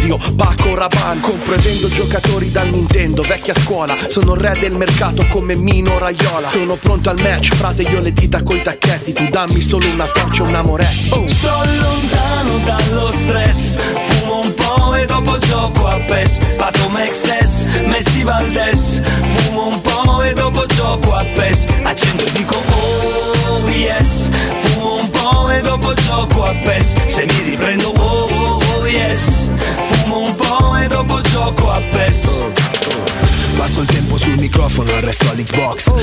zio Paco Rabanne Compro e vendo giocatori dal Nintendo Vecchia scuola. Sono re del mercato come Mino Raiola. Sono pronto al match Frate io le dita coi tacchetti. Tu dammi solo una torcia e una moretti oh. Sto lontano dallo stress Fumo un po' e dopo gioco a PES. Pato Mexes, Messi Valdes Fumo Resta l'Xbox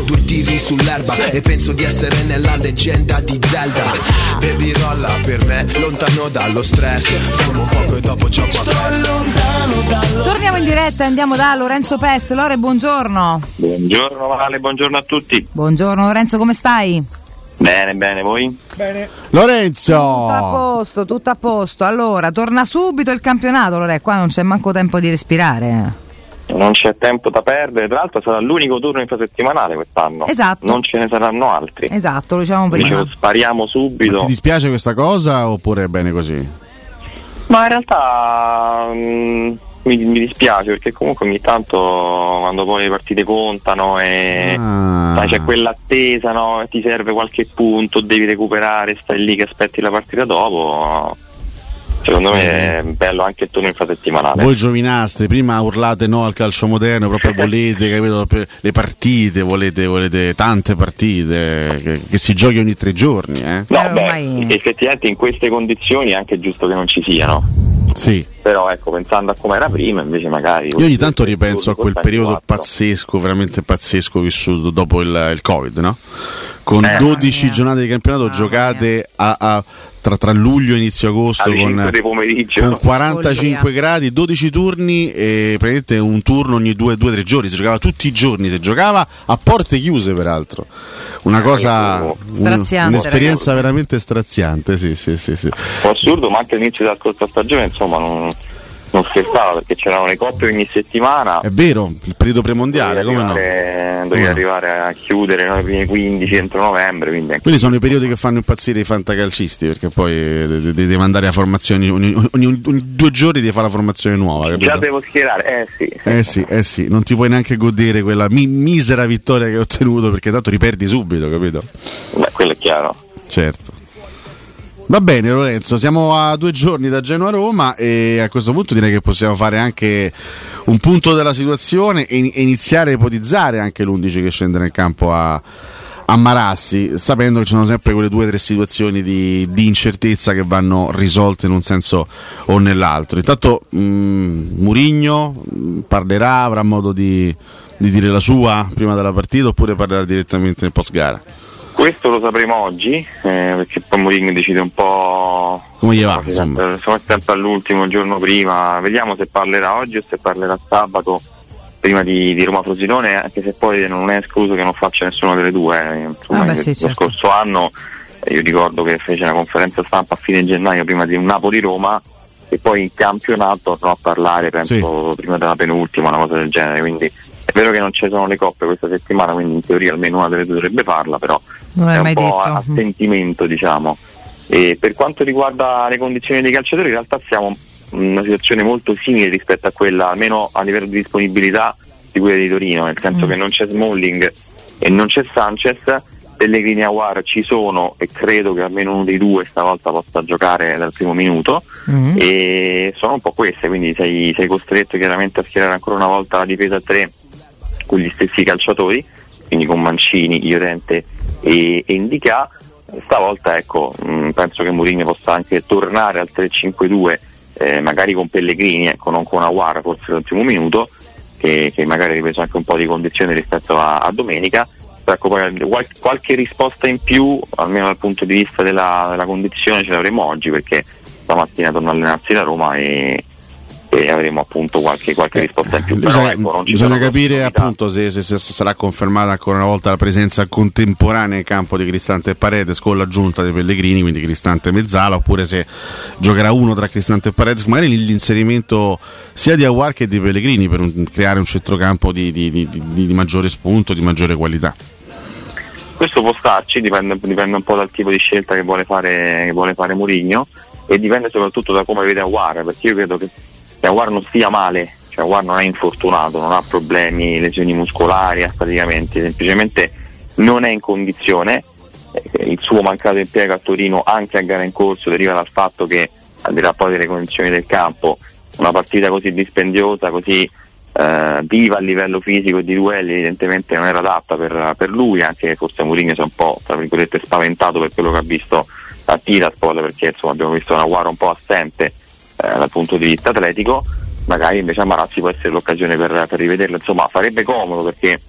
due tiri sull'erba E penso di essere nella leggenda di Zelda Baby rolla per me, lontano dallo stress Fumo un poco e dopo gioco a PES Torniamo in diretta e andiamo da Lorenzo Pes. Lore, buongiorno. Buongiorno Vale, buongiorno a tutti. Buongiorno Lorenzo, come stai? Bene, bene, voi? Bene. Lorenzo! Tutto a posto, tutto a posto. Allora, torna subito il campionato, Lore, qua non c'è manco tempo di respirare. Non c'è tempo da perdere, tra l'altro sarà l'unico turno infrasettimanale quest'anno. Esatto. Non ce ne saranno altri. Esatto, lo diciamo prima. Dicevo, spariamo subito. Ti dispiace questa cosa oppure è bene così? Ma in realtà mm, mi, mi dispiace perché comunque ogni tanto quando poi le partite contano e Ah. sai, c'è quell'attesa, no? ti serve qualche punto, devi recuperare, stai lì che aspetti la partita dopo. Secondo me è bello anche il turno infrasettimanale. Voi giovinastri, prima urlate no al calcio moderno, proprio volete capito, le partite, volete, volete tante partite che, che si giochi ogni tre giorni. Eh? No, beh, effettivamente in queste condizioni è anche giusto che non ci siano. Sì. Però ecco, pensando a come era prima, invece magari. Io ogni tanto ripenso a quel periodo pazzesco, veramente pazzesco vissuto dopo il, il Covid, no? Con Eh. 12 giornate di campionato giocate a- a- tra, tra luglio e inizio agosto con, 5 di pomeriggio. con 45 Follia. gradi, 12 turni e praticamente un turno ogni 2-3 giorni. Si giocava tutti i giorni, si giocava a porte chiuse peraltro. Una cosa, un- Straziante, un'esperienza ragazzi. veramente straziante. Sì, sì, sì, sì. Un po' assurdo, ma anche all'inizio della scorsa stagione, insomma, non, non scherzava perché c'erano le coppe ogni settimana. È vero, il periodo premondiale, Dovevi come no? arrivare, dovevi no? arrivare a chiudere no, i primi 15 entro novembre. Quindi anche Quelli sono i periodi che fanno impazzire i fantacalcisti perché poi de- de- devi mandare a formazioni ogni, ogni- ogni due giorni devi fare la formazione nuova. capito? già devo schierare, eh sì. Eh sì, eh sì, non ti puoi neanche godere quella mi- misera vittoria che hai ottenuto perché tanto riperdi subito, capito? Beh, quello è chiaro. Certo. Va bene Lorenzo, siamo a due giorni da Genoa Roma e a questo punto direi che possiamo fare anche un punto della situazione e iniziare a ipotizzare anche l'11 che scende nel campo a, a Marassi, sapendo che ci sono sempre quelle due o tre situazioni di, di incertezza che vanno risolte in un senso o nell'altro. Intanto mh, Murigno mh, parlerà, avrà modo di, di dire la sua prima della partita oppure parlerà direttamente nel post gara. Questo lo sapremo oggi, eh, perché poi Mourinho decide un po'. Come gli va? Siamo Insomma. sempre- siamo sempre all'ultimo il giorno prima, vediamo se parlerà oggi o se parlerà sabato prima di, di Roma Frosinone, anche se poi non è escluso che non faccia nessuna delle due. eh. Insomma, Ah, beh, sì, lo certo. scorso anno eh, io ricordo che fece una conferenza stampa a fine gennaio prima di un Napoli-Roma e poi in campionato tornò a parlare, penso, prima della penultima, una cosa del genere. Quindi vero che non ci sono le coppe questa settimana, quindi in teoria almeno una delle due dovrebbe farla, però Non l'hai è un po' detto. a sentimento, diciamo. E per quanto riguarda le condizioni dei calciatori, in realtà siamo una situazione molto simile rispetto a quella, almeno a livello di disponibilità, di quella di Torino, nel senso mm. che non c'è Smalling e non c'è Sanchez, Pellegrini e Aguar ci sono e credo che almeno uno dei due stavolta possa giocare dal primo minuto mm. e sono un po' queste, quindi sei, sei, costretto chiaramente a schierare ancora una volta la difesa a 3 con gli stessi calciatori, quindi con Mancini, Iorente e, e Indica. Stavolta ecco, mh, mm, penso che Mourinho possa anche tornare al 3-5-2, eh, magari con Pellegrini, ecco, non con Aguar forse dal primo minuto, che, che magari ha ripreso anche un po' di condizione rispetto a, a domenica ecco, qualche risposta in più, almeno dal punto di vista della, della condizione, ce l'avremo oggi perché stamattina torna a allenarsi da Roma e, e avremo appunto qualche, qualche risposta in più. Bisogna, ecco, bisogna capire appunto se, se, se, sarà confermata ancora una volta la presenza contemporanea in campo di Cristante e Paredes con l'aggiunta dei Pellegrini, quindi Cristante e Mezzala, oppure se giocherà uno tra Cristante e Paredes, magari l'inserimento sia di Aguar che di Pellegrini per un, creare un centrocampo di, di, di, di maggiore spunto, di maggiore qualità. Questo può starci, dipende, dipende, un po' dal tipo di scelta che vuole fare, che vuole fare Mourinho e dipende soprattutto da come vede Aguar, perché io credo che Aguar non stia male, cioè Aguar non è infortunato, non ha problemi, lesioni muscolari, affaticamenti, semplicemente non è in condizione. Eh, il suo mancato impiego a Torino anche a gara in corso deriva dal fatto che al di là poi delle condizioni del campo, una partita così dispendiosa, così eh, viva a livello fisico di duelli evidentemente non era adatta per, per lui, anche forse Mourinho si è un po' spaventato per quello che ha visto a Tiraspol perché insomma abbiamo visto una guarda un po' assente eh, dal punto di vista atletico, magari invece a Marazzi può essere l'occasione per, per rivederlo, insomma farebbe comodo perché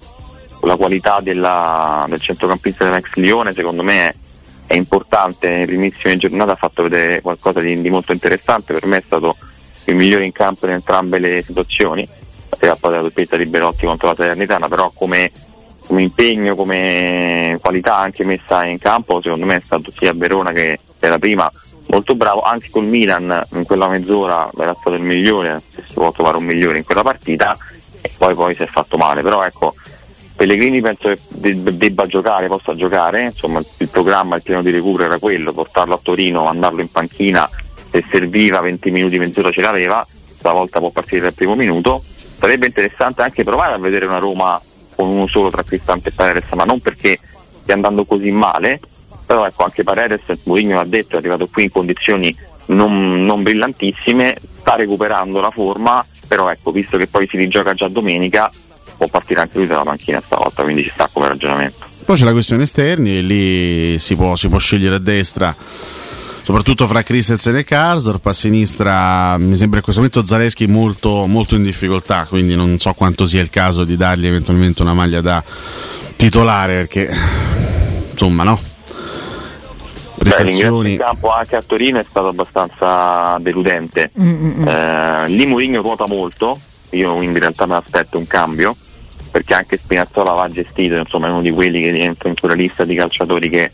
la qualità della, del centrocampista dell'ex Lione secondo me è, è importante, nelle primissime giornate ha fatto vedere qualcosa di, di molto interessante, per me è stato il migliore in campo in entrambe le situazioni. Si era poi la doppietta di Belotti contro la Salernitana, però come, come, impegno, come qualità anche messa in campo, secondo me è stato sia Verona che era prima molto bravo, anche col Milan in quella mezz'ora era stato il migliore, se si può trovare un migliore in quella partita e poi, poi si è fatto male, però ecco Pellegrini penso che debba giocare, possa giocare, insomma il programma, il piano di recupero era quello, portarlo a Torino, mandarlo in panchina, se serviva 20 minuti, mezz'ora ce l'aveva, stavolta può partire dal primo minuto. Sarebbe interessante anche provare a vedere una Roma con uno solo tra Cristante e Paredes, ma non perché stia andando così male, però ecco anche Paredes, Mourinho ha detto, è arrivato qui in condizioni non, non brillantissime, sta recuperando la forma, però ecco, visto che poi si rigioca già domenica, può partire anche lui dalla panchina stavolta, quindi ci sta come ragionamento. Poi c'è la questione esterni e lì si può, si può scegliere a destra soprattutto fra Christensen e Karsdorp a sinistra mi sembra in questo momento Zaleschi molto, molto in difficoltà quindi non so quanto sia il caso di dargli eventualmente una maglia da titolare perché insomma no prestazioni in campo anche a Torino è stato abbastanza deludente mm-hmm. eh, lì Mourinho ruota molto io quindi in realtà mi aspetto un cambio perché anche Spinazzola va gestito insomma è uno di quelli che rientra in quella lista di calciatori che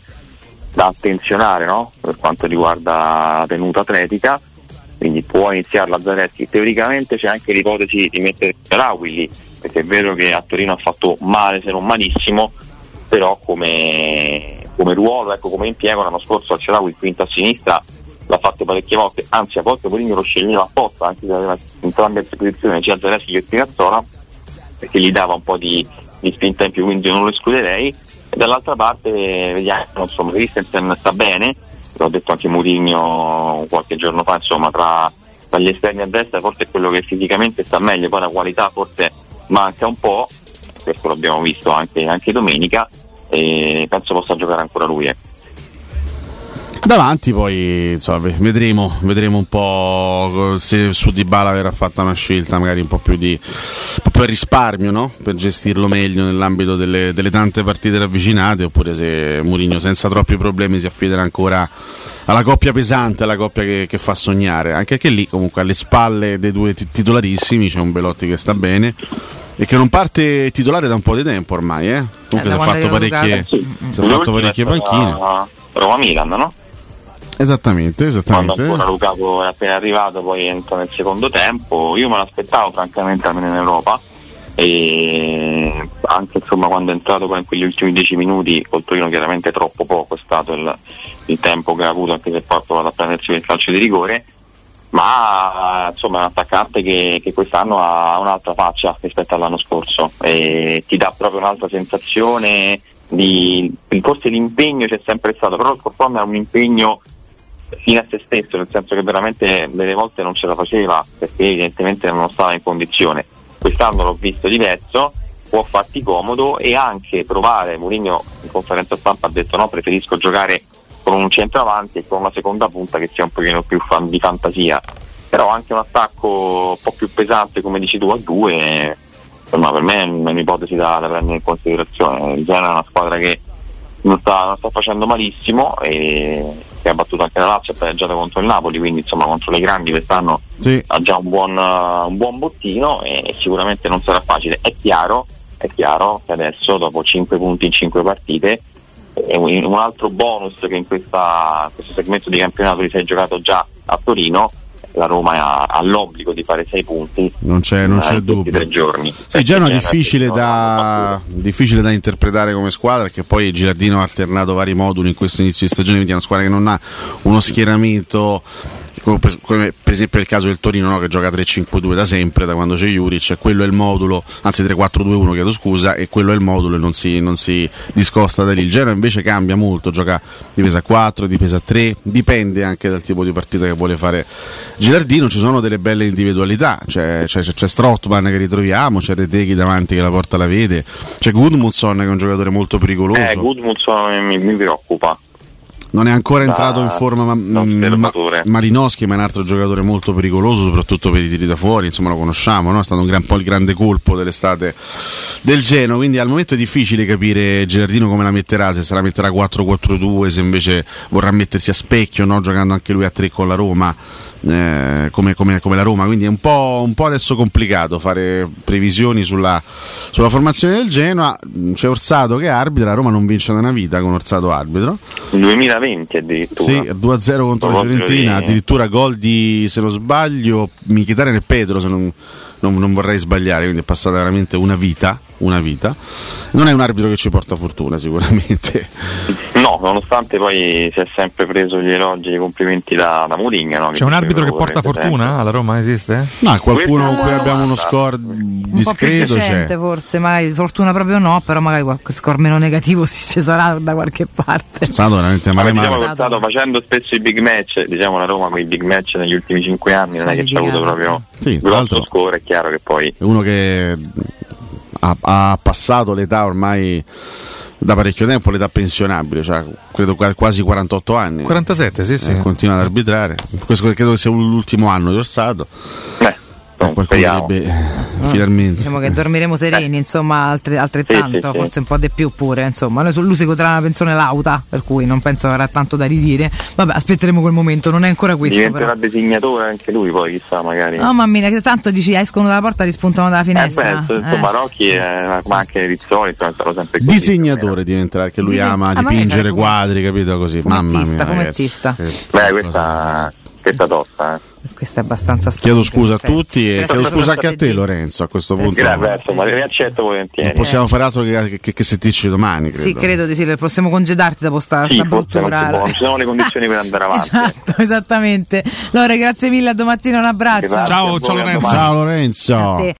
da attenzionare no? per quanto riguarda la tenuta atletica, quindi può iniziare Lazzaretti. Teoricamente c'è anche l'ipotesi di mettere Raui lì, perché è vero che a Torino ha fatto male se non malissimo, però come, come ruolo, ecco, come impiego l'anno scorso al Ceraui quinta a sinistra l'ha fatto parecchie volte, anzi a volte Polino lo sceglieva apposta, anche se aveva entrambe le posizioni, sia Zareschi che Spinazzola, perché gli dava un po' di, di spinta in più, quindi non lo escluderei. E dall'altra parte vediamo insomma Christensen sta bene l'ho detto anche Mourinho qualche giorno fa insomma tra, tra, gli esterni a destra forse è quello che fisicamente sta meglio poi la qualità forse manca un po' questo l'abbiamo visto anche, anche domenica e penso possa giocare ancora lui eh. Davanti poi insomma, vedremo, vedremo un po' se su Di Bala verrà fatta una scelta magari un po' più di po' più risparmio no? per gestirlo meglio nell'ambito delle, delle, tante partite ravvicinate oppure se Mourinho senza troppi problemi si affiderà ancora alla coppia pesante, alla coppia che, che fa sognare, anche che lì comunque alle spalle dei due titolarissimi c'è un Belotti che sta bene e che non parte titolare da un po' di tempo ormai, eh? comunque eh, si è fatto parecchie, si è fatto parecchie panchine. Roma Milan, no? Esattamente, esattamente. Quando ancora Lukaku è appena arrivato, poi entra nel secondo tempo. Io me l'aspettavo francamente almeno in Europa e anche insomma quando è entrato poi in quegli ultimi dieci minuti col Torino chiaramente troppo poco è stato il, il tempo che ha avuto anche se poi ha provato a prendersi il calcio di rigore ma insomma è un attaccante che, che, quest'anno ha un'altra faccia rispetto all'anno scorso e ti dà proprio un'altra sensazione di forse l'impegno c'è sempre stato, però il Corpon ha un impegno fine a se stesso, nel senso che veramente delle volte non ce la faceva perché evidentemente non stava in condizione. Quest'anno l'ho visto diverso, può farti comodo e anche provare, Mourinho in conferenza stampa ha detto no, preferisco giocare con un centravanti e con una seconda punta che sia un pochino più fan di fantasia. Però anche un attacco un po' più pesante come dici tu a due, insomma per me è un'ipotesi da, da prendere in considerazione. Il Genoa è una squadra che non sta, non sta facendo malissimo e che ha battuto anche la Lazio e ha pareggiato contro il Napoli, quindi insomma contro le grandi quest'anno sì. ha già un buon, uh, un buon bottino e sicuramente non sarà facile. È chiaro, è chiaro che adesso dopo 5 punti in 5 partite un, un altro bonus che in questa, questo segmento di campionato li sei giocato già a Torino la Roma ha, l'obbligo di fare sei punti non c'è, non c'è dubbio. tre giorni. Sì, Genoa è difficile da, difficile da interpretare come squadra perché poi Girardino ha alternato vari moduli in questo inizio di stagione quindi è una squadra che non ha uno schieramento come per, esempio il caso del Torino no? che gioca 3-5-2 da sempre, da quando c'è Juric, quello è il modulo, anzi 3-4-2-1 chiedo scusa, e quello è il modulo e non si, non si discosta da lì. Il Genoa invece cambia molto, gioca difesa 4, difesa 3, dipende anche dal tipo di partita che vuole fare Gilardino, ci sono delle belle individualità, c'è, c'è, c'è Strottman che ritroviamo, c'è Reteghi davanti che la porta la vede, c'è Gudmundsson che è un giocatore molto pericoloso. Eh, Gudmundsson mi, mi preoccupa non è ancora entrato in forma ma, ma, Marinowski, ma è un altro giocatore molto pericoloso, soprattutto per i tiri da fuori. Insomma, lo conosciamo, no? è stato un gran po' il grande colpo dell'estate del Geno. Quindi al momento è difficile capire Gerardino come la metterà, se se la metterà 4-4-2, se invece vorrà mettersi a specchio, no? giocando anche lui a 3 con la Roma eh, come, come, come, la Roma, quindi è un po', un po', adesso complicato fare previsioni sulla, sulla, formazione del Genoa. C'è Orsato che arbitra, la Roma non vince da una vita con Orsato arbitro. 2020 addirittura. Sì, 2-0 contro la Fiorentina, addirittura gol di, se non sbaglio, Michitarian e Pedro, se non, non, non vorrei sbagliare, quindi è passata veramente una vita una vita. Non è un arbitro che ci porta fortuna sicuramente. No, nonostante poi si è sempre preso gli elogi e i complimenti da, da Mourinho. No? C'è un arbitro che porta fortuna sempre. alla Roma, esiste? No, qualcuno con cui abbiamo uno score discreto. Po forse, magari fortuna proprio no, però magari qualche score meno negativo ci sarà da qualche parte. È stato veramente male ma diciamo male. Stato facendo spesso i big match, diciamo la Roma con i big match negli ultimi cinque anni non è che ci ha avuto proprio sì, grosso score, è chiaro che poi... Uno che ha, ha passato l'età ormai da parecchio tempo l'età pensionabile, cioè credo quasi 48 anni. 47, sì, sì. Eh, continua ad arbitrare. Questo credo sia l'ultimo anno di Orsato. Eh qualcuno dovrebbe ah, finalmente. Diciamo che dormiremo sereni, insomma, altre, altrettanto, sì, sì, forse sì. un po' di più pure. Insomma, noi lui si godrà una pensione lauta, per cui non penso avrà tanto da ridire. Vabbè, aspetteremo quel momento, non è ancora questo. Diventerà però. designatore anche lui, poi chissà, magari. No, mamma mia, che tanto dici escono dalla porta e rispuntano dalla finestra. Eh beh, insomma, eh. Rocchi, è, ma anche Rizzoli, sarò sempre così. Disegnatore diventerà, che lui Dise- ama ah, dipingere quadri, capito così. Mamma mia. Come artista. Beh, questa, questa tosta, eh questo è abbastanza strano. Chiedo scusa a tutti e chiedo scusa anche a te Lorenzo a questo punto. Grazie, insomma, li accetto volentieri. Non possiamo fare altro che, che, che sentirci domani. Credo. Sì, credo di sì, possiamo congedarti dopo sta, sì, sta bruttura. Ci sono le condizioni per andare avanti. esatto, esattamente. Lore, grazie mille, a domattina un abbraccio. Grazie, ciao, ciao Lorenzo. Ciao Lorenzo.